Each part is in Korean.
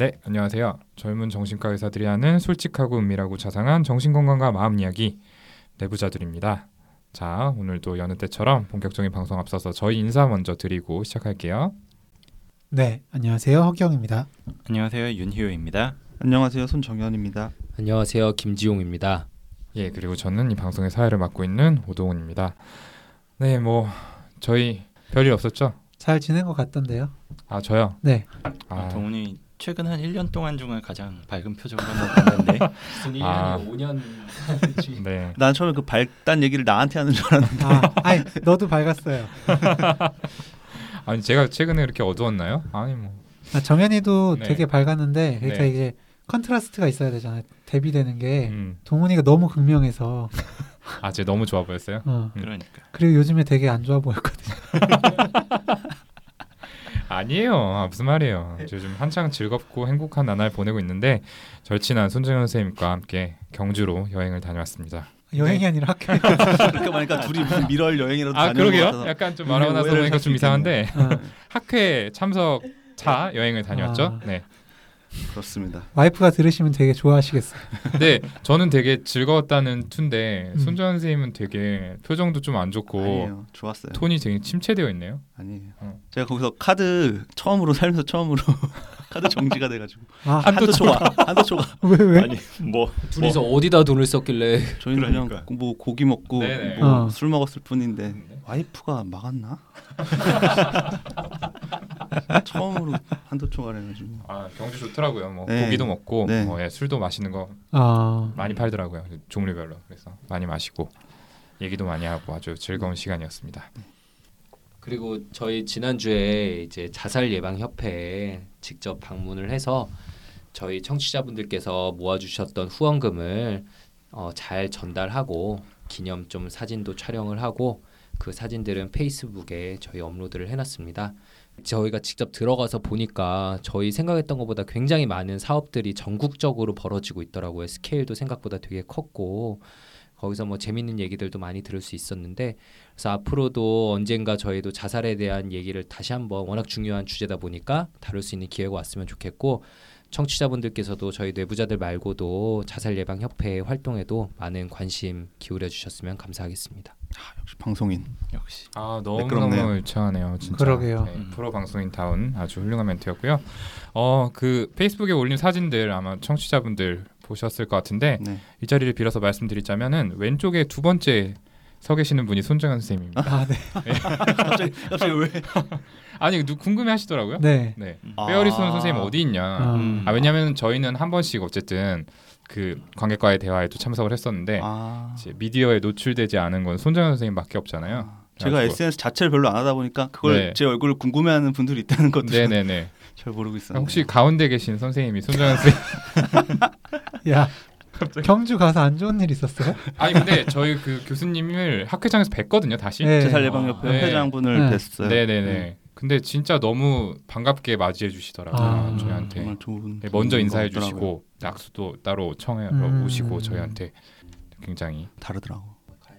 네, 안녕하세요. 젊은 정신과 의사들이 하는 솔직하고 은밀하고 자상한 정신건강과 마음 이야기 내부자들입니다. 자, 오늘도 여느 때처럼 본격적인 방송 앞서서 저희 인사 먼저 드리고 시작할게요. 네, 안녕하세요. 허경입니다. 안녕하세요 윤희호입니다. 안녕하세요 손정현입니다. 안녕하세요. 김지용입니다. 예, 그리고 저는 이 방송의 사회를 맡고 있는 오동훈입니다. 네, 뭐 저희 별일 없었죠? 잘 지낸 것 같던데요. 아, 저요. 네, 아, 동훈이 최근 한 1년 동안 중에 가장 밝은 표정을 한번 봤는데 무슨 1년이 아. 5년 네. 난 처음에 그 발단 얘기를 나한테 하는 줄 알았는데 아, 아니 너도 밝았어요. 아니 제가 최근에 이렇게 어두웠나요? 아니 뭐. 아, 정현이도 네. 되게 밝았는데 그러니까 네. 이제 contrast가 있어야 되잖아요. 대비되는 게 음. 동훈이가 너무 극명해서 아, 제 너무 좋아 보였어요. 어. 음. 그러니까 그리고 요즘에 되게 안 좋아 보였거든요. 아니에요. 아, 무슨 말이에요. 저 요즘 한창 즐겁고 행복한 나날 보내고 있는데 절친한 손정현 선생님과 함께 경주로 여행을 다녀왔습니다. 여행이 아니라 학교. 그러니까 보니까 둘이 무슨 밀월 여행이라도 아 다니는 것 그러게요. 같아서 약간 좀 말하고 나서 보니까 좀 이상한데 어. 학회 참석 차 여행을 다녀왔죠. 아. 네. 그렇습니다. 와이프가 들으시면 되게 좋아하시겠어요. 근데 저는 되게 즐거웠다는 투인데 음. 손정현 선생님은 되게 표정도 좀 안 좋고 아니에요. 좋았어요. 톤이 되게 침체되어 있네요. 아니에요. 어. 제가 거기서 카드 처음으로 살면서 처음으로 카드 정지가 돼가지고 아, 한도 초과 한도 초과 왜 왜? 아니 뭐 둘이서 어디다 돈을 썼길래 저희는 그냥 그러니까. 뭐 고기 먹고 네네. 뭐 어. 술 먹었을 뿐인데 와이프가 막았나? 처음으로 한도 초과를 해가지고 아 경주 좋더라고요. 뭐 네. 고기도 먹고 네. 뭐, 예, 술도 마시는 거 아, 많이 팔더라고요. 종류별로. 그래서 많이 마시고 얘기도 많이 하고 아주 즐거운 시간이었습니다. 그리고 저희 지난 주에 이제 자살 예방 협회에 직접 방문을 해서 저희 청취자분들께서 모아주셨던 후원금을 어, 잘 전달하고 기념 좀 사진도 촬영을 하고 그 사진들은 페이스북에 저희 업로드를 해놨습니다. 저희가 직접 들어가서 보니까 저희 생각했던 것보다 굉장히 많은 사업들이 전국적으로 벌어지고 있더라고요. 스케일도 생각보다 되게 컸고 거기서 뭐 재밌는 얘기들도 많이 들을 수 있었는데 그래서 앞으로도 언젠가 저희도 자살에 대한 얘기를 다시 한번 워낙 중요한 주제다 보니까 다룰 수 있는 기회가 왔으면 좋겠고 청취자분들께서도 저희 뇌부자들 말고도 자살 예방 협회 활동에도 많은 관심 기울여 주셨으면 감사하겠습니다. 역시 방송인 역시 아 너무. 너무 유창하네요. 진짜. 그러게요. 네, 음. 프로 방송인 다운 아주 훌륭한 멘트였고요. 어그 페이스북에 올린 사진들 아마 청취자분들 보셨을 것 같은데 네. 이 자리를 빌어서 말씀드리자면은 왼쪽에 두 번째 서 계시는 분이 손정현 선생님입니다. 아, 네, 갑자기 갑자기 왜 아니 누 궁금해 하시더라고요. 네. 네. 아. 페어리스원 선생님 어디 있냐. 아, 음. 아 왜냐하면 저희는 한 번씩 어쨌든 그 관객과의 대화에도 참석을 했었는데 아. 이제 미디어에 노출되지 않은 건 손정현 선생님밖에 없잖아요. 제가 그래가지고- SNS 자체를 별로 안 하다 보니까 그걸 네. 제 얼굴을 궁금해하는 분들이 있다는 것도 네네네. 잘 모르고 있었는데 혹시 가운데 계신 선생님이 손정현 선생님 야, 경주 가서 안 좋은 일 있었어요? 아니 근데 저희 그 교수님을 학회장에서 뵀거든요 다시. 네. 재살예방협회 네. 회장분을 네. 뵀어요. 네네네. 근데 진짜 너무 반갑게 맞이해 주시더라고요 아. 저희한테. 정말 좋은 네, 먼저 인사해. 주시고 약수도 따로 청해 음. 오시고 저희한테 굉장히 다르더라고.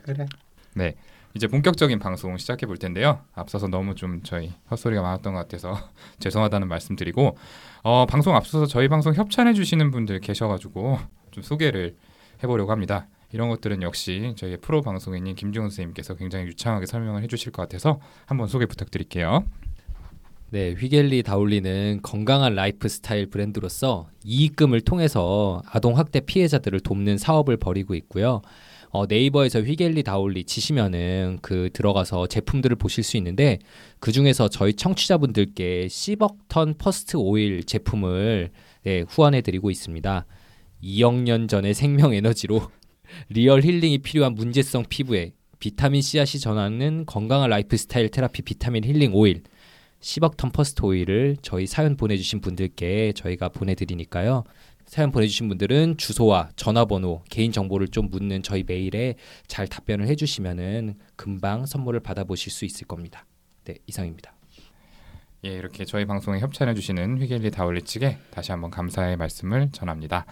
그래. 네 이제 본격적인 방송 시작해 볼 텐데요. 앞서서 너무 좀 저희 헛소리가 많았던 것 같아서 죄송하다는 말씀드리고 어, 방송 앞서서 저희 방송 협찬해 주시는 분들 계셔가지고 좀 소개를 해보려고 합니다. 이런 것들은 역시 저희 프로 방송인인 김지훈 선생님께서 굉장히 유창하게 설명을 해주실 것 같아서 한번 소개 부탁드릴게요. 네, 휘겔리 다울리는 건강한 라이프 스타일 브랜드로서 이익금을 통해서 아동 학대 피해자들을 돕는 사업을 벌이고 있고요. 어, 네이버에서 휘겔리 다울리 치시면은 그 들어가서 제품들을 보실 수 있는데 그 중에서 저희 청취자분들께 Sea Buckthorn First Oil 제품을 네, 후원해드리고 있습니다. 2억 년 전의 생명 에너지로 real healing이 필요한 문제성 피부에 비타민 씨앗이 전하는 건강한 lifestyle therapy 비타민 힐링 오일 Sea Buckthorn First Oil을 저희 사연 보내주신 분들께 저희가 보내드리니까요. 사연 보내주신 분들은 주소와 전화번호, 개인 정보를 좀 묻는 저희 메일에 잘 답변을 해주시면은 금방 선물을 받아보실 수 있을 겁니다. 네, 이상입니다. 예, 이렇게 저희 방송에 협찬해 주시는 휘겔리 다울리 측에 다시 한번 감사의 말씀을 전합니다.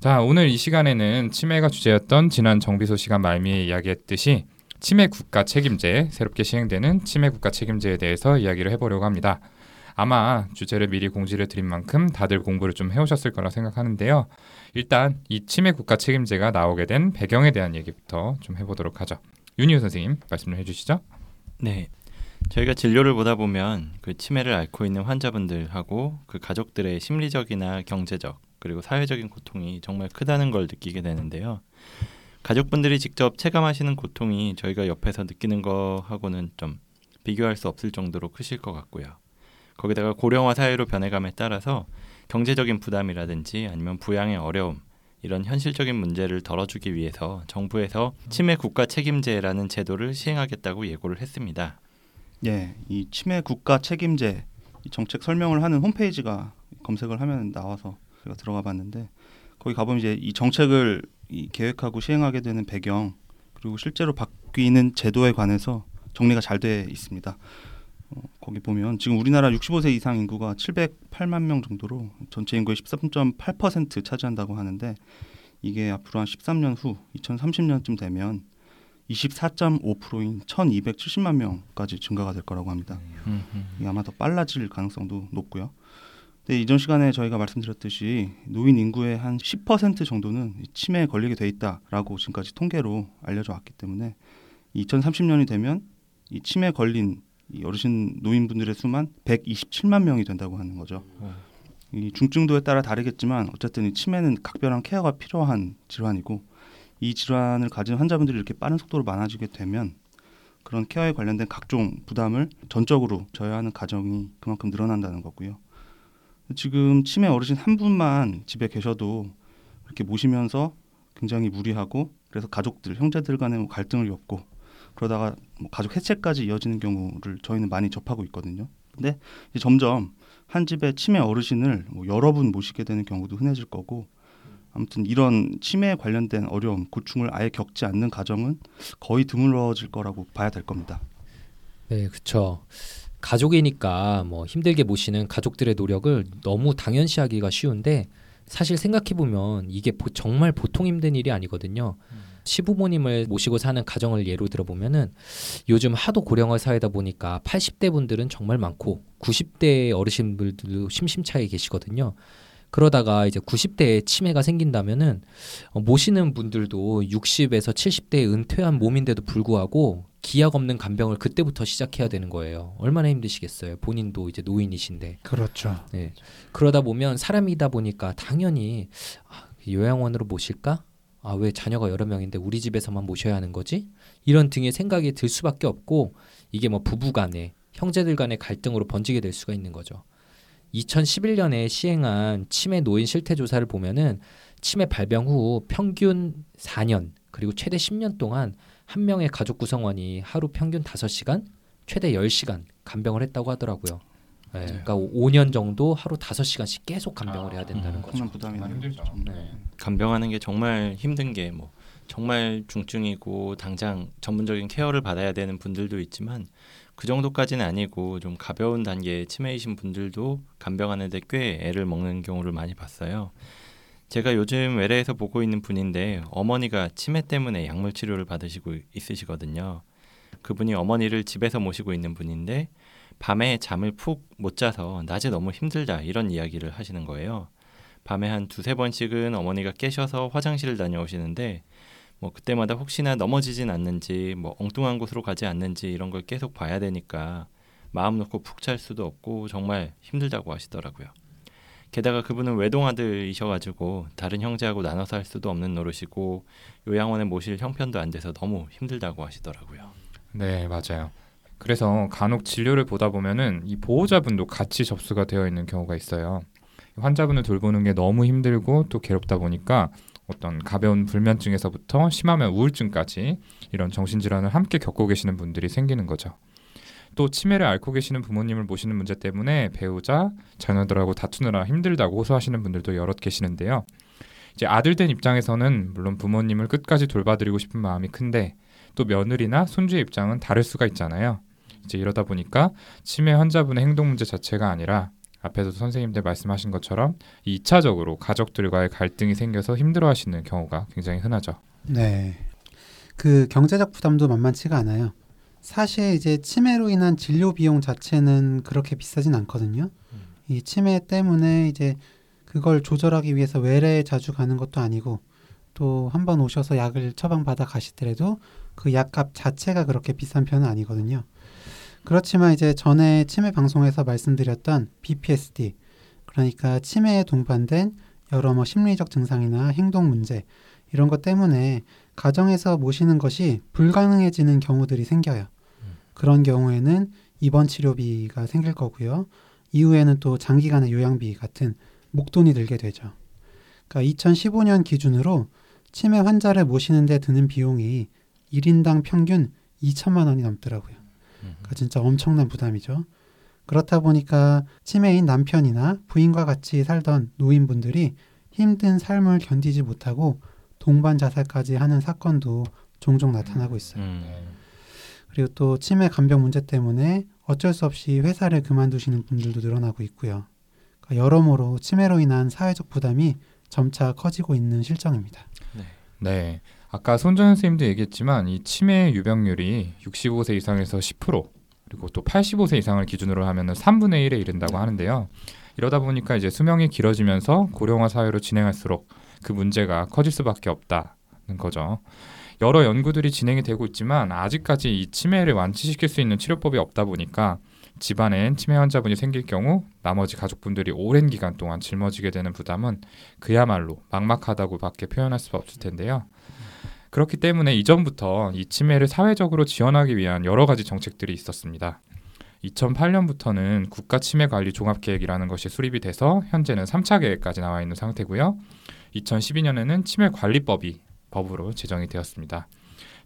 자, 오늘 이 시간에는 치매가 주제였던 지난 정비소 시간 말미에 이야기했듯이 치매 국가 책임제, 새롭게 시행되는 치매 국가 책임제에 대해서 이야기를 해보려고 합니다. 아마 주제를 미리 공지를 드린 만큼 다들 공부를 좀 해오셨을 거라 생각하는데요. 일단 이 치매 국가 책임제가 나오게 된 배경에 대한 얘기부터 좀 해보도록 하죠. 윤희우 선생님 말씀 좀 해주시죠. 네. 저희가 진료를 보다 보면 그 치매를 앓고 있는 환자분들하고 그 가족들의 심리적이나 경제적 그리고 사회적인 고통이 정말 크다는 걸 느끼게 되는데요. 가족분들이 직접 체감하시는 고통이 저희가 옆에서 느끼는 거하고는 좀 비교할 수 없을 정도로 크실 것 같고요. 거기다가 고령화 사회로 변해감에 따라서 경제적인 부담이라든지 아니면 부양의 어려움 이런 현실적인 문제를 덜어주기 위해서 정부에서 치매 국가 책임제라는 제도를 시행하겠다고 예고를 했습니다. 예, 이 치매 국가 책임제 이 정책 설명을 하는 홈페이지가 검색을 하면 나와서 제가 들어가 봤는데 거기 가보면 이제 이 정책을 이 계획하고 시행하게 되는 배경 그리고 실제로 바뀌는 제도에 관해서 정리가 잘 돼 있습니다. 어, 거기 보면 지금 우리나라 65세 이상 인구가 708만 명 정도로 전체 인구의 13.8% 차지한다고 하는데 이게 앞으로 한 13년 후 2030년쯤 되면 24.5%인 1,270만 명까지 증가가 될 거라고 합니다. 이게 아마 더 빨라질 가능성도 높고요. 근데 이전 시간에 저희가 말씀드렸듯이 노인 인구의 한 10% 정도는 이 치매에 걸리게 돼 있다라고 지금까지 통계로 알려져 왔기 때문에 2030년이 되면 이 치매에 걸린 이 어르신 노인분들의 수만 127만 명이 된다고 하는 거죠. 이 중증도에 따라 다르겠지만 어쨌든 이 치매는 각별한 케어가 필요한 질환이고 이 질환을 가진 환자분들이 이렇게 빠른 속도로 많아지게 되면 그런 케어에 관련된 각종 부담을 전적으로 져야 하는 가정이 그만큼 늘어난다는 거고요. 지금 치매 어르신 한 분만 집에 계셔도 이렇게 모시면서 굉장히 무리하고 그래서 가족들 형제들 간의 뭐 갈등을 겪고 그러다가 뭐 가족 해체까지 이어지는 경우를 저희는 많이 접하고 있거든요. 근데 점점 한 집에 치매 어르신을 뭐 여러 분 모시게 되는 경우도 흔해질 거고 아무튼 이런 치매에 관련된 어려움, 고충을 아예 겪지 않는 가정은 거의 드물어질 거라고 봐야 될 겁니다. 네, 그렇죠. 가족이니까 뭐 힘들게 모시는 가족들의 노력을 너무 당연시하기가 쉬운데 사실 생각해 보면 이게 보- 정말 보통 힘든 일이 아니거든요. 시부모님을 모시고 사는 가정을 예로 들어보면은 요즘 하도 고령화 사회다 보니까 80대 분들은 정말 많고 90대 어르신분들도 심심차게 계시거든요. 그러다가 이제 90대에 치매가 생긴다면은 어, 모시는 분들도 60에서 70대에 은퇴한 몸인데도 불구하고 기약 없는 간병을 그때부터 시작해야 되는 거예요. 얼마나 힘드시겠어요. 본인도 이제 노인이신데. 그렇죠. 네. 그러다 보면 사람이다 보니까 당연히 아, 요양원으로 모실까? 아, 왜 자녀가 여러 명인데 우리 집에서만 모셔야 하는 거지? 이런 등의 생각이 들 수밖에 없고 이게 뭐 부부 간에 형제들 간의 갈등으로 번지게 될 수가 있는 거죠. 2011년에 시행한 치매 노인 실태 조사를 보면은 치매 발병 후 평균 4년 그리고 최대 10년 동안 한 명의 가족 구성원이 하루 평균 5시간, 최대 10시간 간병을 했다고 하더라고요. 네, 그러니까 5년 정도 하루 5시간씩 계속 간병을 해야 된다는 음, 거죠. 부담이네요. 힘들죠. 좀. 네. 간병하는 게 정말 힘든 게 뭐 정말 중증이고 당장 전문적인 케어를 받아야 되는 분들도 있지만 그 정도까지는 아니고 좀 가벼운 단계의 치매이신 분들도 간병하는데 꽤 애를 먹는 경우를 많이 봤어요. 제가 요즘 외래에서 보고 있는 분인데 어머니가 치매 때문에 약물 치료를 받으시고 있으시거든요. 그분이 어머니를 집에서 모시고 있는 분인데 밤에 잠을 푹 못 자서 낮에 너무 힘들다 이런 이야기를 하시는 거예요. 밤에 한 두세 번씩은 어머니가 깨셔서 화장실을 다녀오시는데 뭐 그때마다 혹시나 넘어지진 않는지 뭐 엉뚱한 곳으로 가지 않는지 이런 걸 계속 봐야 되니까 마음 놓고 푹 잘 수도 없고 정말 힘들다고 하시더라고요. 게다가 그분은 외동아들이셔가지고 다른 형제하고 나눠서 할 수도 없는 노릇이고 요양원에 모실 형편도 안 돼서 너무 힘들다고 하시더라고요. 네, 맞아요. 그래서 간혹 진료를 보다 보면은 이 보호자분도 같이 접수가 되어 있는 경우가 있어요. 환자분을 돌보는 게 너무 힘들고 또 괴롭다 보니까 어떤 가벼운 불면증에서부터 심하면 우울증까지 이런 정신질환을 함께 겪고 계시는 분들이 생기는 거죠. 또 치매를 앓고 계시는 부모님을 모시는 문제 때문에 배우자, 자녀들하고 다투느라 힘들다고 호소하시는 분들도 여럿 계시는데요. 이제 아들 된 입장에서는 물론 부모님을 끝까지 돌봐드리고 싶은 마음이 큰데 또 며느리나 손주의 입장은 다를 수가 있잖아요. 이제 이러다 보니까 치매 환자분의 행동 문제 자체가 아니라 앞에서 선생님들 말씀하신 것처럼 2차적으로 가족들과의 갈등이 생겨서 힘들어하시는 경우가 굉장히 흔하죠. 네. 그 경제적 부담도 만만치가 않아요. 사실 이제 치매로 인한 진료 비용 자체는 그렇게 비싸진 않거든요. 이 치매 때문에 이제 그걸 조절하기 위해서 외래에 자주 가는 것도 아니고 또 한 번 오셔서 약을 처방 받아 가시더라도 그 약값 자체가 그렇게 비싼 편은 아니거든요. 그렇지만 이제 전에 치매 방송에서 말씀드렸던 BPSD 그러니까 치매에 동반된 여러 뭐 심리적 증상이나 행동 문제 이런 것 때문에 가정에서 모시는 것이 불가능해지는 경우들이 생겨요. 그런 경우에는 입원 치료비가 생길 거고요. 이후에는 또 장기간의 요양비 같은 목돈이 들게 되죠. 그러니까 2015년 기준으로 치매 환자를 모시는 데 드는 비용이 1인당 평균 2천만 원이 넘더라고요. 그러니까 진짜 엄청난 부담이죠. 그렇다 보니까 치매인 남편이나 부인과 같이 살던 노인분들이 힘든 삶을 견디지 못하고 동반 자살까지 하는 사건도 종종 나타나고 있어요. 음. 그리고 또 치매 간병 문제 때문에 어쩔 수 없이 회사를 그만두시는 분들도 늘어나고 있고요. 그러니까 여러모로 치매로 인한 사회적 부담이 점차 커지고 있는 실정입니다. 네. 아까 손정현 선생님도 얘기했지만 이 치매 유병률이 65세 이상에서 10% 그리고 또 85세 이상을 기준으로 하면은 3분의 1에 이른다고 하는데요. 이러다 보니까 이제 수명이 길어지면서 고령화 사회로 진행할수록 그 문제가 커질 수밖에 없다는 거죠. 여러 연구들이 진행이 되고 있지만 아직까지 이 치매를 완치시킬 수 있는 치료법이 없다 보니까 집안엔 치매 환자분이 생길 경우 나머지 가족분들이 오랜 기간 동안 짊어지게 되는 부담은 그야말로 막막하다고밖에 표현할 수 없을 텐데요. 그렇기 때문에 이전부터 이 치매를 사회적으로 지원하기 위한 여러 가지 정책들이 있었습니다. 2008년부터는 국가 치매 관리 종합 계획이라는 것이 수립이 돼서 현재는 3차 계획까지 나와 있는 상태고요. 2012년에는 치매 관리법이 법으로 제정이 되었습니다.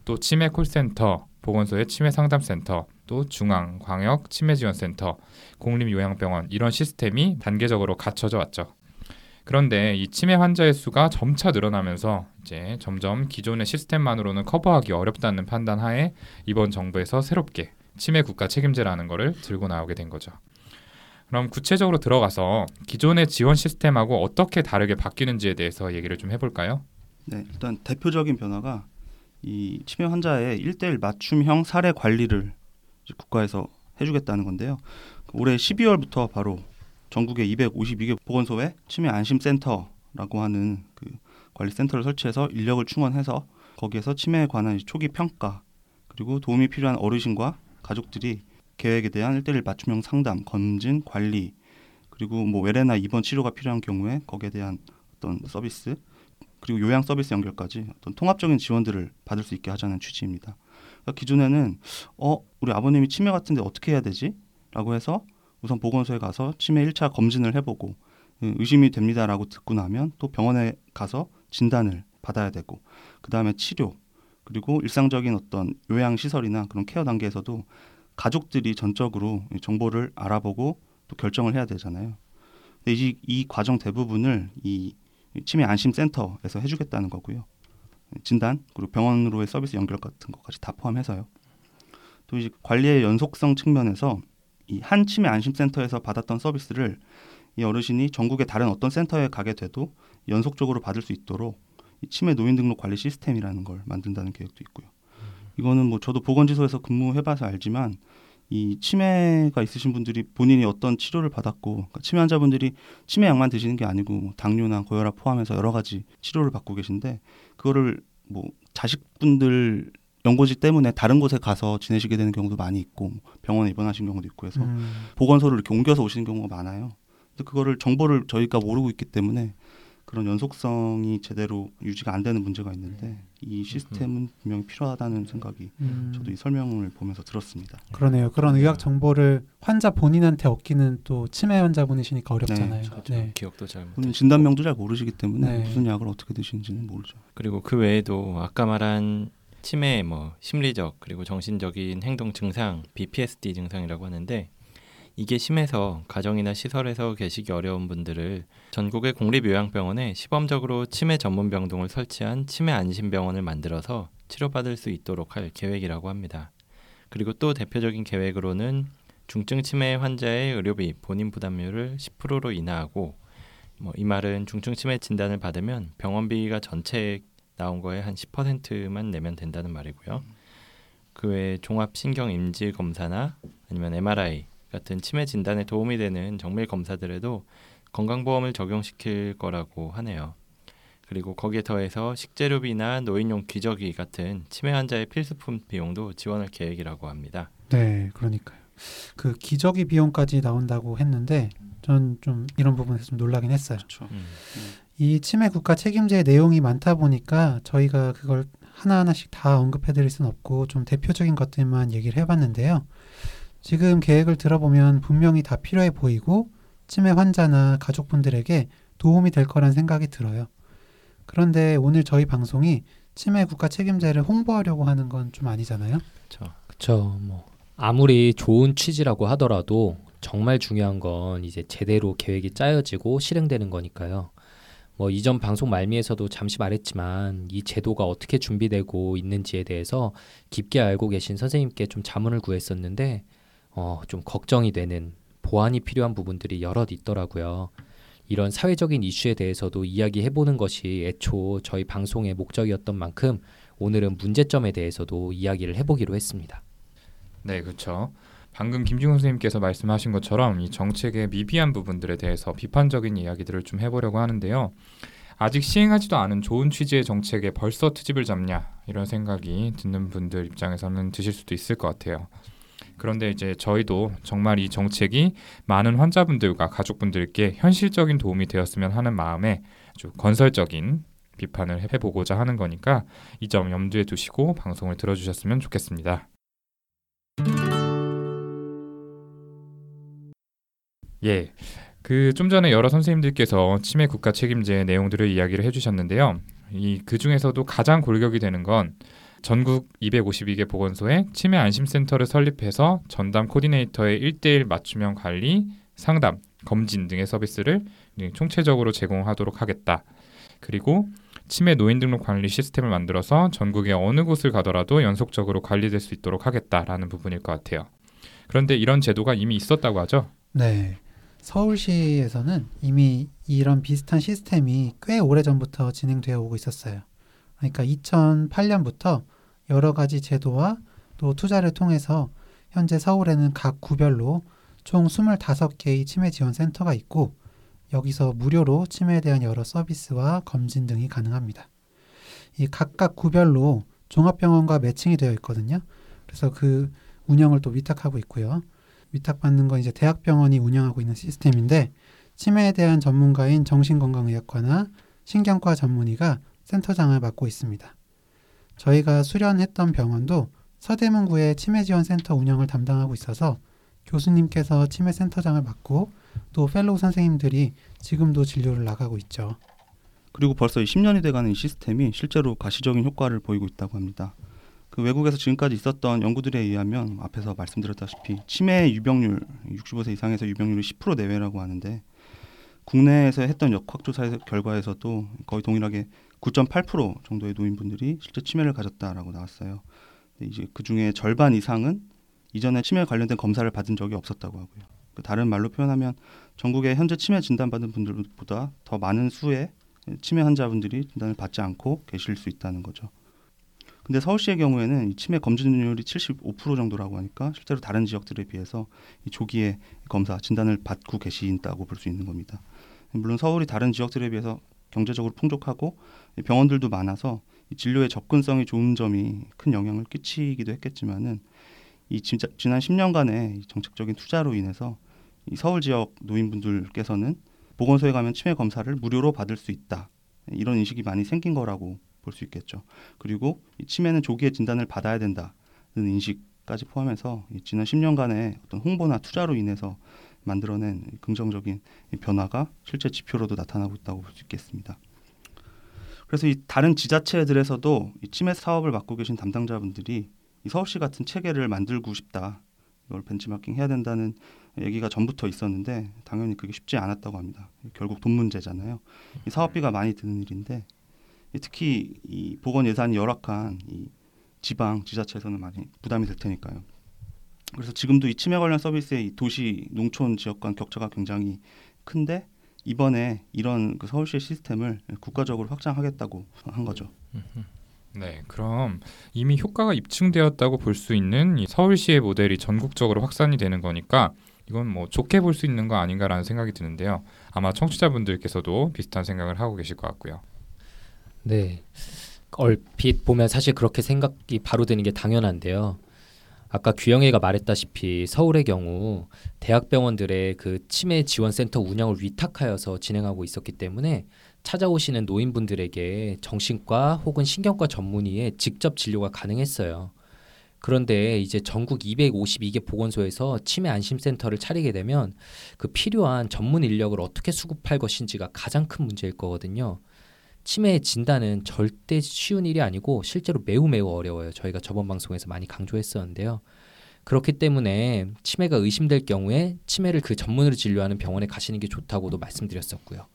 또 치매 콜센터, 보건소의 치매 상담센터, 또 중앙 광역 치매 지원센터, 공립 요양병원 이런 시스템이 단계적으로 갖춰져 왔죠. 그런데 이 치매 환자의 수가 점차 늘어나면서 이제 점점 기존의 시스템만으로는 커버하기 어렵다는 판단하에 이번 정부에서 새롭게 치매 국가 책임제라는 거를 들고 나오게 된 거죠. 그럼 구체적으로 들어가서 기존의 지원 시스템하고 어떻게 다르게 바뀌는지에 대해서 얘기를 좀 해볼까요? 네, 일단 대표적인 변화가 이 치매 환자의 1대1 맞춤형 사례 관리를 국가에서 해주겠다는 건데요. 올해 12월부터 바로 전국의 252개 보건소에 치매 안심센터라고 하는 그 관리센터를 설치해서 인력을 충원해서 거기에서 치매에 관한 초기 평가 그리고 도움이 필요한 어르신과 가족들이 계획에 대한 1대1 맞춤형 상담, 검진, 관리 그리고 뭐 외래나 입원 치료가 필요한 경우에 거기에 대한 어떤 서비스 그리고 요양 서비스 연결까지 어떤 통합적인 지원들을 받을 수 있게 하자는 취지입니다. 그러니까 기존에는 어 우리 아버님이 치매 같은데 어떻게 해야 되지?라고 해서 우선 보건소에 가서 치매 1차 검진을 해보고 음, 의심이 됩니다라고 듣고 나면 또 병원에 가서 진단을 받아야 되고 그 다음에 치료 그리고 일상적인 어떤 요양 시설이나 그런 케어 단계에서도 가족들이 전적으로 정보를 알아보고 또 결정을 해야 되잖아요. 근데 이, 이 과정 대부분을 이 치매 안심센터에서 해주겠다는 거고요. 진단 그리고 병원으로의 서비스 연결 같은 것까지 다 포함해서요. 또 이제 관리의 연속성 측면에서 이 한 치매 안심센터에서 받았던 서비스를 이 어르신이 전국의 다른 어떤 센터에 가게 돼도 연속적으로 받을 수 있도록 이 치매 노인 등록 관리 시스템이라는 걸 만든다는 계획도 있고요. 이거는 뭐 저도 보건지소에서 근무해봐서 알지만 이 치매가 있으신 분들이 본인이 어떤 치료를 받았고 그러니까 치매 환자분들이 치매 약만 드시는 게 아니고 뭐 당뇨나 고혈압 포함해서 여러 가지 치료를 받고 계신데 그거를 뭐 자식분들 연고지 때문에 다른 곳에 가서 지내시게 되는 경우도 많이 있고 뭐 병원에 입원하신 경우도 있고 해서 음, 보건소를 이렇게 옮겨서 오시는 경우가 많아요. 근데 그거를 정보를 저희가 모르고 있기 때문에 그런 연속성이 제대로 유지가 안 되는 문제가 있는데 이 시스템은 분명히 필요하다는 생각이 음, 저도 이 설명을 보면서 들었습니다. 그러네요. 그런 의학 정보를 환자 본인한테 얻기는 또 치매 환자분이시니까 어렵잖아요. 네. 네. 기억도 잘 못. 진단명도 잘 모르시기 때문에 네. 무슨 약을 어떻게 드시는지는 모르죠. 그리고 그 외에도 아까 말한 치매 뭐 심리적 그리고 정신적인 행동 증상 BPSD 증상이라고 하는데 이게 심해서 가정이나 시설에서 계시기 어려운 분들을 전국의 공립요양병원에 시범적으로 치매 전문 병동을 설치한 치매 안심병원을 만들어서 치료받을 수 있도록 할 계획이라고 합니다. 그리고 또 대표적인 계획으로는 중증 치매 환자의 의료비 본인 부담률을 10%로 인하하고 뭐 이 말은 중증 치매 진단을 받으면 병원비가 전체 나온 거에 한 10%만 내면 된다는 말이고요. 그 외에 종합 신경 인질 검사나 아니면 MRI 같은 치매 진단에 도움이 되는 정밀 검사들에도 건강보험을 적용시킬 거라고 하네요. 그리고 거기에 더해서 식재료비나 노인용 기저귀 같은 치매 환자의 필수품 비용도 지원할 계획이라고 합니다. 네, 그러니까요. 그 기저귀 비용까지 나온다고 했는데 전 좀 이런 부분에서 좀 놀라긴 했어요. 그렇죠. 음. 이 치매 국가 책임제의 내용이 많다 보니까 저희가 그걸 하나하나씩 다 언급해 드릴 수는 없고 좀 대표적인 것들만 얘기를 해 봤는데요. 지금 계획을 들어보면 분명히 다 필요해 보이고 치매 환자나 가족분들에게 도움이 될 거란 생각이 들어요. 그런데 오늘 저희 방송이 치매 국가 책임제를 홍보하려고 하는 건 좀 아니잖아요. 그렇죠. 뭐 아무리 좋은 취지라고 하더라도 정말 중요한 건 이제 제대로 계획이 짜여지고 실행되는 거니까요. 뭐 이전 방송 말미에서도 잠시 말했지만 이 제도가 어떻게 준비되고 있는지에 대해서 깊게 알고 계신 선생님께 좀 자문을 구했었는데 어, 좀 걱정이 되는 보완이 필요한 부분들이 여럿 있더라고요. 이런 사회적인 이슈에 대해서도 이야기해 보는 것이 애초 저희 방송의 목적이었던 만큼 오늘은 문제점에 대해서도 이야기를 해보기로 했습니다. 네, 그렇죠. 방금 김중훈 선생님께서 말씀하신 것처럼 이 정책의 미비한 부분들에 대해서 비판적인 이야기들을 좀 해보려고 하는데요. 아직 시행하지도 않은 좋은 취지의 정책에 벌써 트집을 잡냐 이런 생각이 듣는 분들 입장에서는 드실 수도 있을 것 같아요. 그런데 이제 저희도 정말 이 정책이 많은 환자분들과 가족분들께 현실적인 도움이 되었으면 하는 마음에 아주 건설적인 비판을 해보고자 하는 거니까 이 점 염두에 두시고 방송을 들어주셨으면 좋겠습니다. 예. 그 좀 전에 여러 선생님들께서 치매 국가 책임제 내용들을 이야기를 해주셨는데요. 이 그 중에서도 가장 골격이 되는 건 전국 252개 보건소에 치매 안심센터를 설립해서 전담 코디네이터의 1대1 맞춤형 관리, 상담, 검진 등의 서비스를 총체적으로 제공하도록 하겠다. 그리고 치매 노인 등록 관리 시스템을 만들어서 전국의 어느 곳을 가더라도 연속적으로 관리될 수 있도록 하겠다라는 부분일 것 같아요. 그런데 이런 제도가 이미 있었다고 하죠. 네. 서울시에서는 이미 이런 비슷한 시스템이 꽤 오래 전부터 진행되어 오고 있었어요. 그러니까 2008년부터 여러 가지 제도와 또 투자를 통해서 현재 서울에는 각 구별로 총 25개의 치매 지원 센터가 있고 여기서 무료로 치매에 대한 여러 서비스와 검진 등이 가능합니다. 이 각각 구별로 종합병원과 매칭이 되어 있거든요. 그래서 그 운영을 또 위탁하고 있고요. 위탁받는 건 이제 대학병원이 운영하고 있는 시스템인데 치매에 대한 전문가인 정신건강의학과나 신경과 전문의가 센터장을 맡고 있습니다. 저희가 수련했던 병원도 서대문구의 치매지원센터 운영을 담당하고 있어서 교수님께서 치매센터장을 맡고 또 fellow 선생님들이 지금도 진료를 나가고 있죠. 그리고 벌써 10년이 돼가는 이 시스템이 실제로 가시적인 효과를 보이고 있다고 합니다. 그 외국에서 지금까지 있었던 연구들에 의하면 앞에서 말씀드렸다시피 치매 유병률 65세 이상에서 유병률이 10% 내외라고 하는데 국내에서 했던 역학조사 결과에서도 거의 동일하게 9.8% 정도의 노인분들이 실제 치매를 가졌다라고 나왔어요. 이제 그 중에 절반 이상은 이전에 치매 관련된 검사를 받은 적이 없었다고 하고요. 그 다른 말로 표현하면 전국에 현재 치매 진단받은 분들보다 더 많은 수의 치매 환자분들이 진단을 받지 않고 계실 수 있다는 거죠. 근데 서울시의 경우에는 이 치매 검진율이 75% 정도라고 하니까 실제로 다른 지역들에 비해서 이 조기에 검사 진단을 받고 계신다고 볼 수 있는 겁니다. 물론 서울이 다른 지역들에 비해서 경제적으로 풍족하고 병원들도 많아서 진료의 접근성이 좋은 점이 큰 영향을 끼치기도 했겠지만은 이 진짜 지난 10년간의 정책적인 투자로 인해서 이 서울 지역 노인분들께서는 보건소에 가면 치매 검사를 무료로 받을 수 있다 이런 인식이 많이 생긴 거라고 볼 수 있겠죠. 그리고 이 치매는 조기에 진단을 받아야 된다는 인식까지 포함해서 지난 10년간의 어떤 홍보나 투자로 인해서 만들어낸 긍정적인 변화가 실제 지표로도 나타나고 있다고 볼 수 있겠습니다. 그래서 이 다른 지자체들에서도 이 치매 사업을 맡고 계신 담당자분들이 이 서울시 같은 체계를 만들고 싶다. 이걸 벤치마킹 해야 된다는 얘기가 전부터 있었는데 당연히 그게 쉽지 않았다고 합니다. 결국 돈 문제잖아요. 이 사업비가 많이 드는 일인데 특히 이 보건 예산이 열악한 이 지방 지자체에서는 많이 부담이 될 테니까요. 그래서 지금도 이 치매 관련 서비스의 이 도시 농촌 지역 간 격차가 굉장히 큰데 이번에 이런 그 서울시의 시스템을 국가적으로 확장하겠다고 한 거죠. 네, 그럼 이미 효과가 입증되었다고 볼 수 있는 이 서울시의 모델이 전국적으로 확산이 되는 거니까 이건 뭐 좋게 볼 수 있는 거 아닌가라는 생각이 드는데요. 아마 청취자분들께서도 비슷한 생각을 하고 계실 것 같고요. 네. 얼핏 보면 사실 그렇게 생각이 바로 드는 게 당연한데요. 아까 규영이가 말했다시피 서울의 경우 대학병원들의 그 치매 지원센터 운영을 위탁하여서 진행하고 있었기 때문에 찾아오시는 노인분들에게 정신과 혹은 신경과 전문의의 직접 진료가 가능했어요. 그런데 이제 전국 252개 보건소에서 치매 안심센터를 차리게 되면 그 필요한 전문 인력을 어떻게 수급할 것인지가 가장 큰 문제일 거거든요. 치매의 진단은 절대 쉬운 일이 아니고 실제로 매우 매우 어려워요. 저희가 저번 방송에서 많이 강조했었는데요. 그렇기 때문에 치매가 의심될 경우에 치매를 그 전문으로 진료하는 병원에 가시는 게 좋다고도 말씀드렸었고요.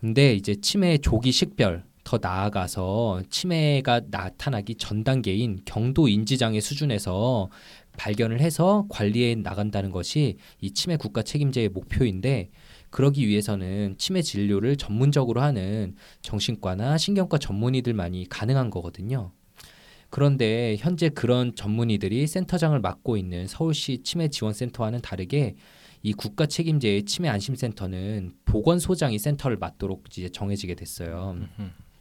근데 이제 치매 조기 식별 더 나아가서 치매가 나타나기 전 단계인 경도 인지 장애 수준에서 발견을 해서 관리해 나간다는 것이 이 치매 국가 책임제의 목표인데 그러기 위해서는 치매 진료를 전문적으로 하는 정신과나 신경과 전문의들만이 가능한 거거든요. 그런데 현재 그런 전문의들이 센터장을 맡고 있는 서울시 치매 지원센터와는 다르게 이 국가 책임제의 치매 안심센터는 보건소장이 센터를 맡도록 이제 정해지게 됐어요.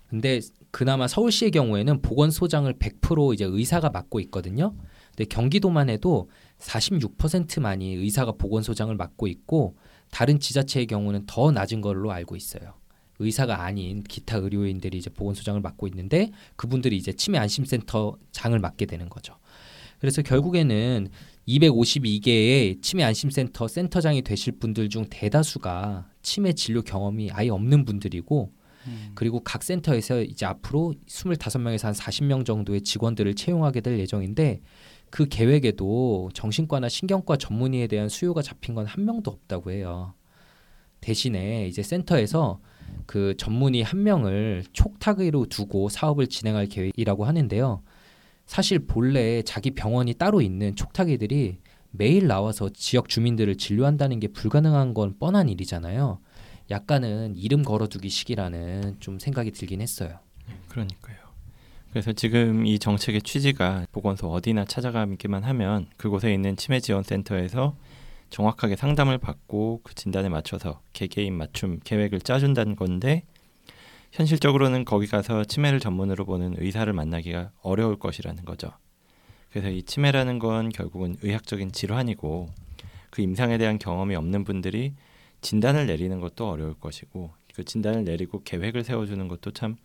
근데 그나마 서울시의 경우에는 보건소장을 100% 이제 의사가 맡고 있거든요. 근데 경기도만 해도 46%만이 의사가 보건소장을 맡고 있고 다른 지자체의 경우는 더 낮은 걸로 알고 있어요. 의사가 아닌 기타 의료인들이 이제 보건소장을 맡고 있는데 그분들이 이제 치매 안심센터 장을 맡게 되는 거죠. 그래서 결국에는 252개의 치매 안심센터 센터장이 되실 분들 중 대다수가 치매 진료 경험이 아예 없는 분들이고 음. 그리고 각 센터에서 이제 앞으로 25명에서 한 40명 정도의 직원들을 채용하게 될 예정인데 그 계획에도 정신과나 신경과 전문의에 대한 수요가 잡힌 건 한 명도 없다고 해요. 대신에 이제 센터에서 그 전문의 한 명을 촉탁의로 두고 사업을 진행할 계획이라고 하는데요. 사실 본래 자기 병원이 따로 있는 촉탁의들이 매일 나와서 지역 주민들을 진료한다는 게 불가능한 건 뻔한 일이잖아요. 약간은 이름 걸어두기식이라는 좀 생각이 들긴 했어요. 그러니까요. 그래서 지금 이 정책의 취지가 보건소 어디나 찾아가기만 하면 그곳에 있는 치매 지원 센터에서 정확하게 상담을 받고 그 진단에 맞춰서 개개인 맞춤 계획을 짜준다는 건데 현실적으로는 거기 가서 치매를 전문으로 보는 의사를 만나기가 어려울 것이라는 거죠. 그래서 이 치매라는 건 결국은 의학적인 질환이고 그 임상에 대한 경험이 없는 분들이 진단을 내리는 것도 어려울 것이고 그 진단을 내리고 계획을 세워주는 것도 참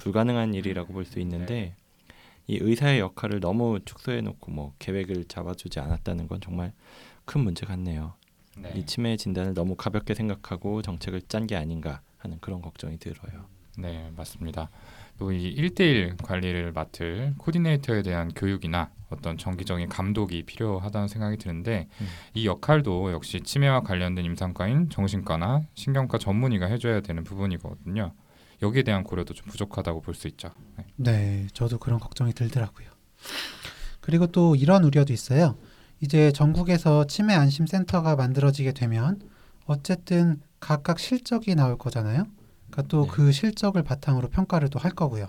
불가능한 일이라고 볼 수 있는데 이 의사의 역할을 너무 축소해 놓고 뭐 계획을 잡아주지 않았다는 건 정말 큰 문제 같네요. 네. 이 치매 진단을 너무 가볍게 생각하고 정책을 짠 게 아닌가 하는 그런 걱정이 들어요. 네, 맞습니다. 또이 1대1 관리를 맡을 코디네이터에 대한 교육이나 어떤 정기적인 감독이 필요하다는 생각이 드는데 음. 이 역할도 역시 치매와 관련된 임상과인 정신과나 신경과 전문의가 해줘야 되는 부분이거든요. 여기에 대한 고려도 좀 부족하다고 볼 수 있죠. 네. 네, 저도 그런 걱정이 들더라고요. 그리고 또 이런 우려도 있어요. 이제 전국에서 치매 안심 센터가 만들어지게 되면 어쨌든 각각 실적이 나올 거잖아요. 그러니까 또 네. 그 실적을 바탕으로 평가를 또 할 거고요.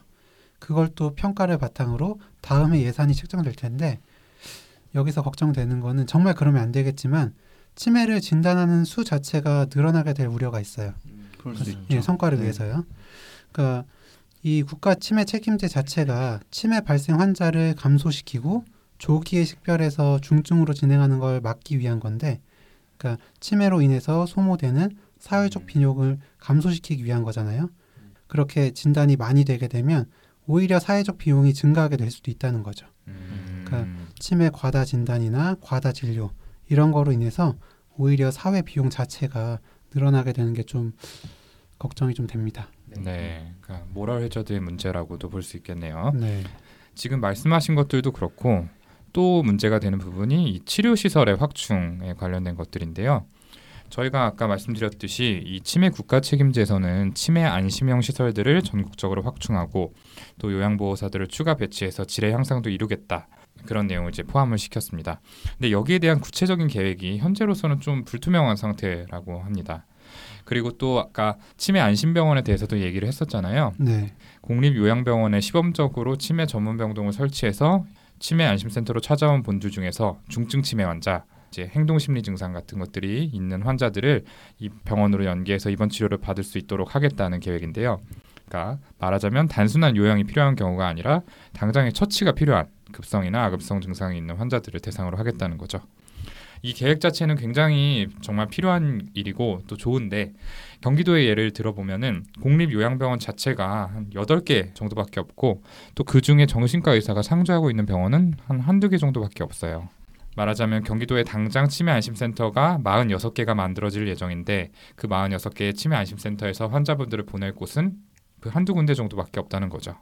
그걸 또 평가를 바탕으로 다음에 예산이 책정될 텐데 여기서 걱정되는 거는 정말 그러면 안 되겠지만 치매를 진단하는 수 자체가 늘어나게 될 우려가 있어요. 예, 성과를 네. 위해서요. 그러니까 이 국가 치매 책임제 자체가 치매 발생 환자를 감소시키고 조기에 식별해서 중증으로 진행하는 걸 막기 위한 건데, 그러니까 치매로 인해서 소모되는 사회적 비용을 감소시키기 위한 거잖아요. 그렇게 진단이 많이 되게 되면 오히려 사회적 비용이 증가하게 될 수도 있다는 거죠. 음, 그러니까 치매 과다 진단이나 과다 진료 이런 거로 인해서 오히려 사회 비용 자체가 늘어나게 되는 게 좀 걱정이 좀 됩니다. 네, 그러니까 모럴 해저드의 문제라고도 볼 수 있겠네요. 네. 지금 말씀하신 것들도 그렇고 또 문제가 되는 부분이 이 치료 시설의 확충에 관련된 것들인데요. 저희가 아까 말씀드렸듯이 이 치매 국가 책임제에서는 치매 안심형 시설들을 전국적으로 확충하고 또 요양보호사들을 추가 배치해서 질의 향상도 이루겠다. 그런 내용을 이제 포함을 시켰습니다. 근데 여기에 대한 구체적인 계획이 현재로서는 좀 불투명한 상태라고 합니다. 그리고 또 아까 치매 안심병원에 대해서도 얘기를 했었잖아요. 네. 공립 요양병원에 시범적으로 치매 전문 병동을 설치해서 치매 안심센터로 찾아온 분들 중에서 중증 치매 환자, 이제 행동 심리 증상 같은 것들이 있는 환자들을 이 병원으로 연계해서 입원 치료를 받을 수 있도록 하겠다는 계획인데요. 그러니까 말하자면 단순한 요양이 필요한 경우가 아니라 당장의 처치가 필요한 급성이나 악급성 증상이 있는 환자들을 대상으로 하겠다는 거죠. 이 계획 자체는 굉장히 정말 필요한 일이고 또 좋은데 경기도의 예를 들어보면은 공립 요양병원 자체가 한 여덟 개 정도밖에 없고 또 그 중에 정신과 의사가 상주하고 있는 병원은 한 한두 개 정도밖에 없어요. 말하자면 경기도에 당장 치매 안심센터가 46개가 만들어질 예정인데 그 46개의 치매 안심센터에서 환자분들을 보낼 곳은 그 한두 군데 정도밖에 없다는 거죠.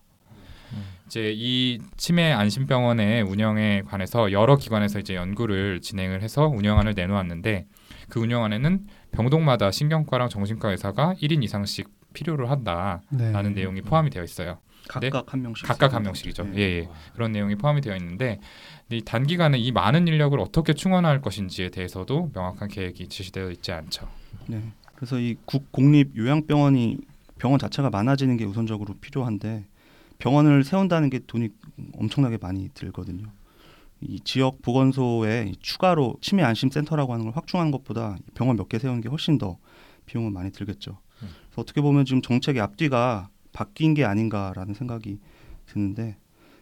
이제 이 치매 안심병원의 운영에 관해서 여러 기관에서 이제 연구를 진행을 해서 운영안을 내놓았는데 그 운영안에는 병동마다 신경과랑 정신과 의사가 1인 이상씩 필요로 한다라는 네. 내용이 포함이 되어 있어요. 네? 각각 한 명씩 각각 한 명씩이죠. 네. 예, 예. 그런 내용이 포함이 되어 있는데 이 단기간에 이 많은 인력을 어떻게 충원할 것인지에 대해서도 명확한 계획이 제시되어 있지 않죠. 네. 그래서 이 국 공립 요양병원이 병원 자체가 많아지는 게 우선적으로 필요한데 병원을 세운다는 게 돈이 엄청나게 많이 들거든요. 이 지역 보건소에 추가로 치매 안심 센터라고 하는 걸 확충하는 것보다 병원 몇 개 세우는 게 훨씬 더 비용은 많이 들겠죠. 음. 그래서 어떻게 보면 지금 정책의 앞뒤가 바뀐 게 아닌가라는 생각이 드는데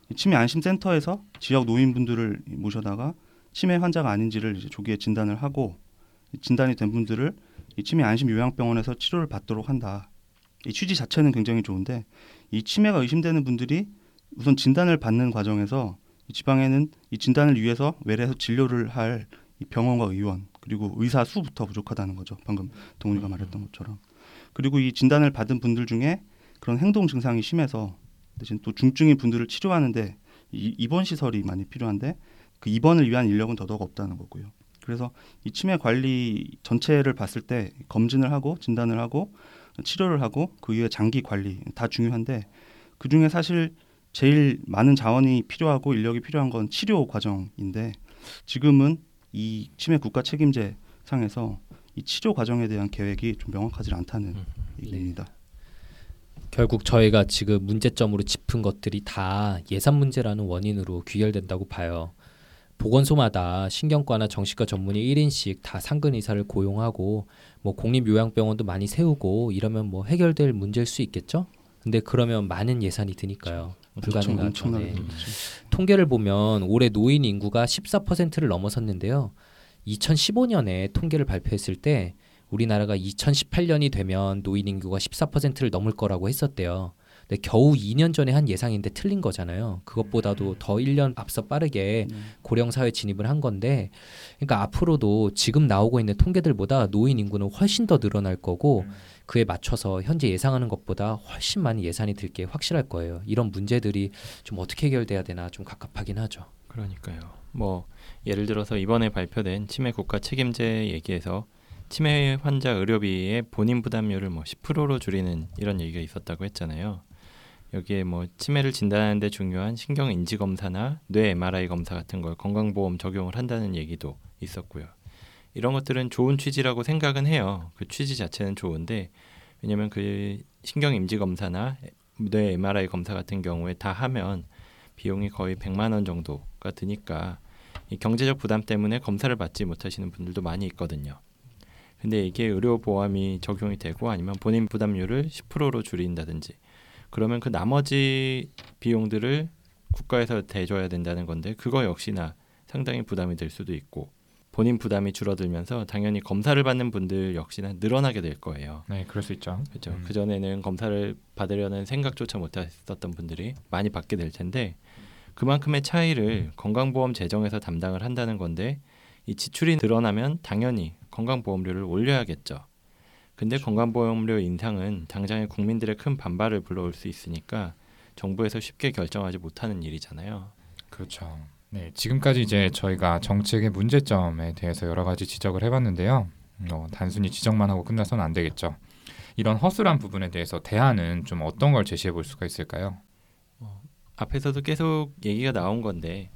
이 치매 안심 센터에서 지역 노인분들을 모셔다가 치매 환자가 아닌지를 조기에 진단을 하고 이 진단이 된 분들을 이 치매 안심 요양병원에서 치료를 받도록 한다. 이 취지 자체는 굉장히 좋은데 이 치매가 의심되는 분들이 우선 진단을 받는 과정에서 이 지방에는 이 진단을 위해서 외래에서 진료를 할 이 병원과 의원 그리고 의사 수부터 부족하다는 거죠. 방금 동훈이가 말했던 것처럼. 그리고 이 진단을 받은 분들 중에 그런 행동 증상이 심해서 대신 또 중증인 분들을 치료하는데 이 입원 시설이 많이 필요한데 그 입원을 위한 인력은 더더욱 없다는 거고요. 그래서 이 치매 관리 전체를 봤을 때 검진을 하고 진단을 하고 치료를 하고 그 이후에 장기 관리 다 중요한데 그 중에 사실 제일 많은 자원이 필요하고 인력이 필요한 건 치료 과정인데 지금은 이 치매 국가 책임제 상에서 이 치료 과정에 대한 계획이 좀 명확하지 않다는 음, 얘기입니다. 결국 저희가 지금 문제점으로 짚은 것들이 다 예산 문제라는 원인으로 귀결된다고 봐요. 보건소마다 신경과나 정신과 전문의 1인씩 다 상근 의사를 고용하고 뭐 공립 요양병원도 많이 세우고 이러면 뭐 해결될 문제일 수 있겠죠? 근데 그러면 많은 예산이 드니까요. 불가능하죠. 네. 통계를 보면 올해 노인 인구가 14%를 넘어섰는데요. 2015년에 통계를 발표했을 때 우리나라가 2018년이 되면 노인 인구가 14%를 넘을 거라고 했었대요. 근데 겨우 2년 전에 한 예상인데 틀린 거잖아요. 그것보다도 더 1년 앞서 빠르게 네. 고령 사회 진입을 한 건데 그러니까 앞으로도 지금 나오고 있는 통계들보다 노인 인구는 훨씬 더 늘어날 거고 그에 맞춰서 현재 예상하는 것보다 훨씬 많이 예산이 들 게 확실할 거예요. 이런 문제들이 좀 어떻게 해결돼야 되나 좀 갑갑하긴 하죠. 그러니까요. 뭐 예를 들어서 이번에 발표된 치매 국가 책임제 얘기에서 치매 환자 의료비의 본인 부담률을 뭐 10%로 줄이는 이런 얘기가 있었다고 했잖아요. 여기에 뭐 치매를 진단하는데 중요한 신경 인지 검사나 뇌 MRI 검사 같은 걸 건강보험 적용을 한다는 얘기도 있었고요. 이런 것들은 좋은 취지라고 생각은 해요. 그 취지 자체는 좋은데 왜냐하면 그 신경 인지 검사나 뇌 MRI 검사 같은 경우에 다 하면 비용이 거의 100만 원 정도가 드니까 이 경제적 부담 때문에 검사를 받지 못하시는 분들도 많이 있거든요. 근데 이게 의료 보험이 적용이 되고 아니면 본인 부담률을 10%로 줄인다든지 그러면 그 나머지 비용들을 국가에서 대줘야 된다는 건데 그거 역시나 상당히 부담이 될 수도 있고 본인 부담이 줄어들면서 당연히 검사를 받는 분들 역시나 늘어나게 될 거예요. 네, 그럴 수 있죠. 그렇죠. 음. 그 전에는 검사를 받으려는 생각조차 못했었던 분들이 많이 받게 될 텐데 그만큼의 차이를 건강보험 재정에서 담당을 한다는 건데 이 지출이 늘어나면 당연히 건강보험료를 올려야겠죠. 근데 건강보험료 인상은 당장에 국민들의 큰 반발을 불러올 수 있으니까 정부에서 쉽게 결정하지 못하는 일이잖아요. 그렇죠. 네, 지금까지 이제 저희가 정책의 문제점에 대해서 여러 가지 지적을 해봤는데요. 어, 단순히 지적만 하고 끝나서는 안 되겠죠. 이런 허술한 부분에 대해서 대안은 좀 어떤 걸 제시해 볼 수가 있을까요? 앞에서도 계속 얘기가 나온 건데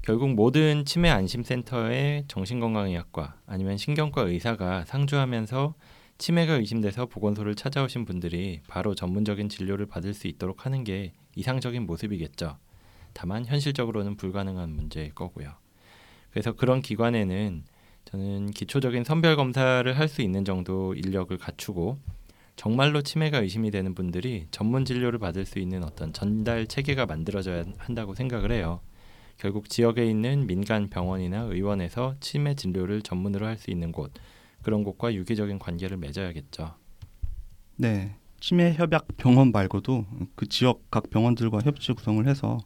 결국 모든 치매 안심센터의 정신건강의학과 아니면 신경과 의사가 상주하면서 치매가 의심돼서 보건소를 찾아오신 분들이 바로 전문적인 진료를 받을 수 있도록 하는 게 이상적인 모습이겠죠. 다만 현실적으로는 불가능한 문제일 거고요. 그래서 그런 기관에는 저는 기초적인 선별 검사를 할 수 있는 정도 인력을 갖추고 정말로 치매가 의심이 되는 분들이 전문 진료를 받을 수 있는 어떤 전달 체계가 만들어져야 한다고 생각을 해요. 결국 지역에 있는 민간 병원이나 의원에서 치매 진료를 전문으로 할 수 있는 곳 그런 곳과 유기적인 관계를 맺어야겠죠. 네. 치매 협약 병원 말고도 그 지역 각 병원들과 협치 구성을 해서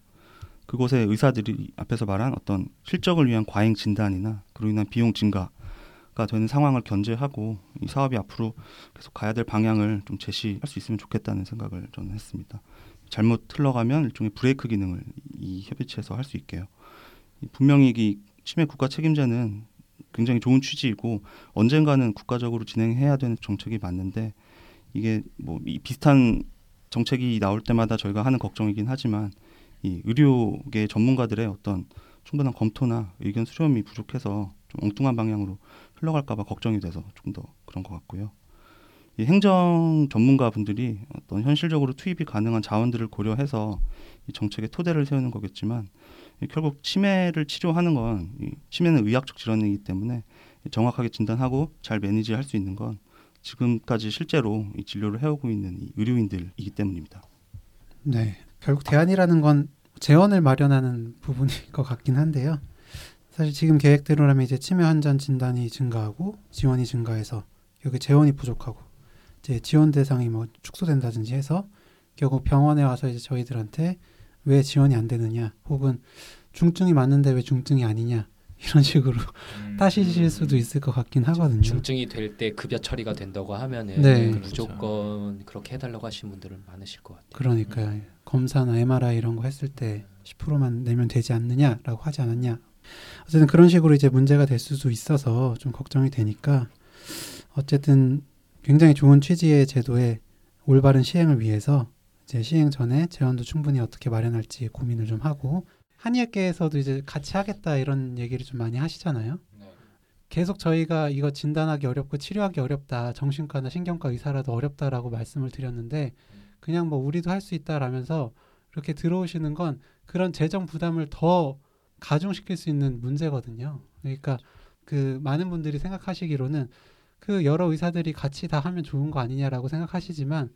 그곳의 의사들이 앞에서 말한 어떤 실적을 위한 과잉 진단이나 그로 인한 비용 증가가 되는 상황을 견제하고 이 사업이 앞으로 계속 가야 될 방향을 좀 제시할 수 있으면 좋겠다는 생각을 저는 했습니다. 잘못 흘러가면 일종의 브레이크 기능을 이 협의체에서 할 수 있게요. 분명히 이 치매 국가 책임제는 굉장히 좋은 취지이고 언젠가는 국가적으로 진행해야 되는 정책이 맞는데 이게 뭐 비슷한 정책이 나올 때마다 저희가 하는 걱정이긴 하지만 이 의료계 전문가들의 어떤 충분한 검토나 의견 수렴이 부족해서 좀 엉뚱한 방향으로 흘러갈까봐 걱정이 돼서 조금 더 그런 것 같고요. 이 행정 전문가 분들이 어떤 현실적으로 투입이 가능한 자원들을 고려해서 이 정책의 토대를 세우는 거겠지만 결국 치매를 치료하는 건 치매는 의학적 질환이기 때문에 정확하게 진단하고 잘 매니지할 수 있는 건 지금까지 실제로 이 진료를 해오고 있는 이 의료인들이기 때문입니다. 네, 결국 대안이라는 건 재원을 마련하는 부분일 것 같긴 한데요. 사실 지금 계획대로라면 이제 치매 환자 진단이 증가하고 지원이 증가해서 여기 재원이 부족하고 이제 지원 대상이 뭐 축소된다든지 해서 결국 병원에 와서 이제 저희들한테 왜 지원이 안 되느냐 혹은 중증이 맞는데 왜 중증이 아니냐 이런 식으로 음. 따시실 수도 있을 것 같긴 하거든요. 중증이 될 때 급여 처리가 된다고 하면은 네. 무조건 그렇게 해달라고 하신 분들은 많으실 것 같아요. 그러니까요. 음. 검사나 MRI 이런 거 했을 때 10%만 내면 되지 않느냐라고 하지 않았냐. 어쨌든 그런 식으로 이제 문제가 될 수도 있어서 좀 걱정이 되니까 어쨌든 굉장히 좋은 취지의 제도의 올바른 시행을 위해서 이제 시행 전에 재원도 충분히 어떻게 마련할지 고민을 좀 하고 한의학계에서도 이제 같이 하겠다 이런 얘기를 좀 많이 하시잖아요. 네. 계속 저희가 이거 진단하기 어렵고 치료하기 어렵다. 정신과나 신경과 의사라도 어렵다라고 말씀을 드렸는데 그냥 뭐 우리도 할 수 있다라면서 이렇게 들어오시는 건 그런 재정 부담을 더 가중시킬 수 있는 문제거든요. 그러니까 그 많은 분들이 생각하시기로는 그 여러 의사들이 같이 다 하면 좋은 거 아니냐라고 생각하시지만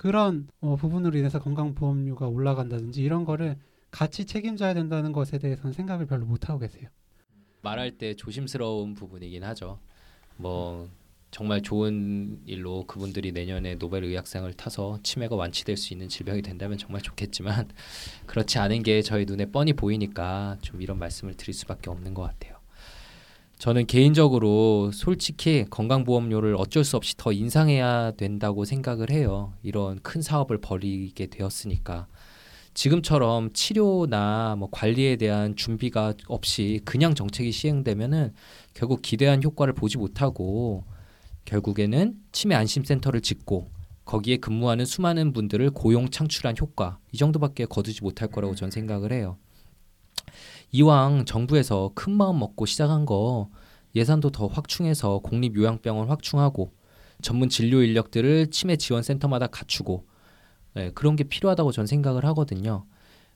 그런 어, 부분으로 인해서 건강보험료가 올라간다든지 이런 거를 같이 책임져야 된다는 것에 대해서는 생각을 별로 못 하고 계세요. 말할 때 조심스러운 부분이긴 하죠. 뭐 정말 좋은 일로 그분들이 내년에 노벨 의학상을 타서 치매가 완치될 수 있는 질병이 된다면 정말 좋겠지만 그렇지 않은 게 저희 눈에 뻔히 보이니까 좀 이런 말씀을 드릴 수밖에 없는 것 같아요. 저는 개인적으로 솔직히 건강보험료를 어쩔 수 없이 더 인상해야 된다고 생각을 해요. 이런 큰 사업을 벌이게 되었으니까. 지금처럼 치료나 뭐 관리에 대한 준비가 없이 그냥 정책이 시행되면은 결국 기대한 효과를 보지 못하고 결국에는 치매 안심센터를 짓고 거기에 근무하는 수많은 분들을 고용 창출한 효과 이 정도밖에 거두지 못할 거라고 저는 생각을 해요. 이왕 정부에서 큰 마음 먹고 시작한 거 예산도 더 확충해서 공립 요양병원 확충하고 전문 진료 인력들을 치매 지원 센터마다 갖추고 네, 그런 게 필요하다고 전 생각을 하거든요.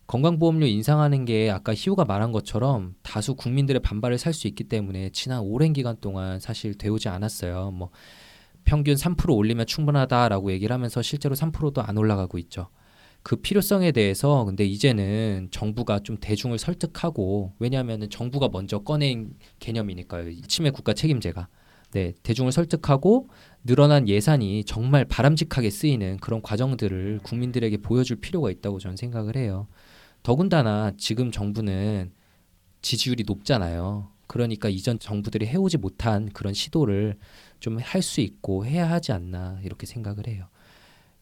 건강보험료 인상하는 게 아까 희우가 말한 것처럼 다수 국민들의 반발을 살 수 있기 때문에 지난 오랜 기간 동안 사실 되오지 않았어요. 뭐 평균 3% 올리면 충분하다라고 얘기를 하면서 실제로 3%도 안 올라가고 있죠. 그 필요성에 대해서 근데 이제는 정부가 좀 대중을 설득하고 왜냐하면 정부가 먼저 꺼낸 개념이니까요. 치매 국가 책임제가. 네, 대중을 설득하고 늘어난 예산이 정말 바람직하게 쓰이는 그런 과정들을 국민들에게 보여줄 필요가 있다고 저는 생각을 해요. 더군다나 지금 정부는 지지율이 높잖아요. 그러니까 이전 정부들이 해오지 못한 그런 시도를 좀 할 수 있고 해야 하지 않나 이렇게 생각을 해요.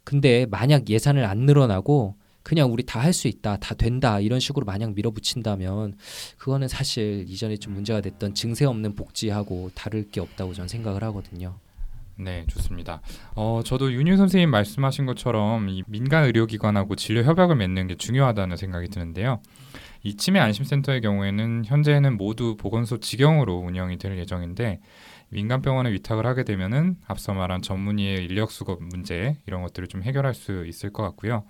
근데 만약 예산을 안 늘어나고 그냥 우리 다 할 수 있다, 다 된다 이런 식으로 마냥 밀어붙인다면 그거는 사실 이전에 좀 문제가 됐던 증세 없는 복지하고 다를 게 없다고 저는 생각을 하거든요. 네, 좋습니다. 어, 저도 윤유 선생님 말씀하신 것처럼 이 민간 의료기관하고 진료 협약을 맺는 게 중요하다는 생각이 드는데요. 이 치매 안심센터의 경우에는 현재는 모두 보건소 직영으로 운영이 될 예정인데 민간 병원에 위탁을 하게 되면은 앞서 말한 전문의의 인력 수급 문제 이런 것들을 좀 해결할 수 있을 것 같고요.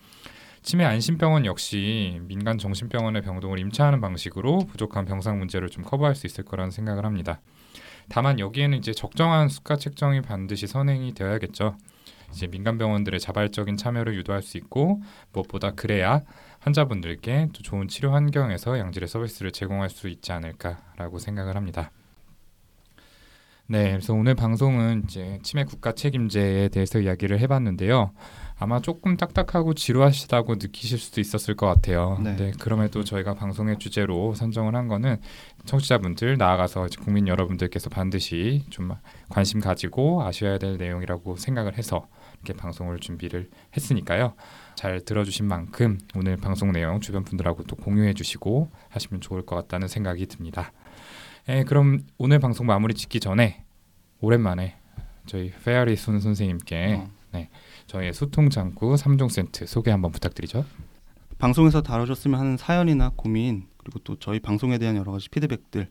치매 안심병원 역시 민간 정신병원의 병동을 임차하는 방식으로 부족한 병상 문제를 좀 커버할 수 있을 거라는 생각을 합니다. 다만 여기에는 이제 적정한 수가 책정이 반드시 선행이 되어야겠죠. 이제 민간 병원들의 자발적인 참여를 유도할 수 있고 무엇보다 그래야 환자분들께 또 좋은 치료 환경에서 양질의 서비스를 제공할 수 있지 않을까라고 생각을 합니다. 네, 그래서 오늘 방송은 이제 치매 국가 책임제에 대해서 이야기를 해봤는데요. 아마 조금 딱딱하고 지루하시다고 느끼실 수도 있었을 것 같아요. 네. 네. 그럼에도 저희가 방송의 주제로 선정을 한 거는 청취자분들 나아가서 국민 여러분들께서 반드시 좀 관심 가지고 아셔야 될 내용이라고 생각을 해서 이렇게 방송을 준비를 했으니까요. 잘 들어주신 만큼 오늘 방송 내용 주변 분들하고 또 공유해 주시고 하시면 좋을 것 같다는 생각이 듭니다. 예, 그럼 오늘 방송 마무리 짓기 전에 오랜만에 저희 페어리 손 선생님께 어. 저희의 소통 창구 3종 세트 소개 한번 부탁드리죠. 방송에서 다뤄줬으면 하는 사연이나 고민 그리고 또 저희 방송에 대한 여러 가지 피드백들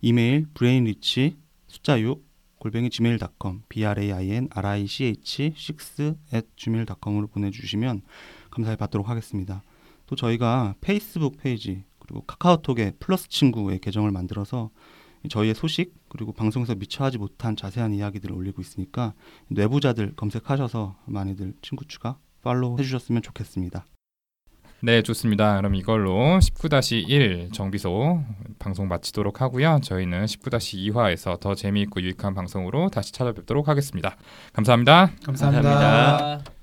이메일 brainrich 숫자 6 골뱅이 gmail.com b r a i n r i c h 6 at gmail.com으로 보내주시면 감사히 받도록 하겠습니다. 또 저희가 페이스북 페이지 그리고 카카오톡에 플러스 친구의 계정을 만들어서 저희의 소식 그리고 방송에서 미처 하지 못한 자세한 이야기들을 올리고 있으니까 뇌부자들 검색하셔서 많이들 친구 추가 follow 해주셨으면 좋겠습니다. 네, 좋습니다. 그럼 이걸로 19-1 정비소 방송 마치도록 하고요. 저희는 19-2화에서 더 재미있고 유익한 방송으로 다시 찾아뵙도록 하겠습니다. 감사합니다. 감사합니다. 감사합니다.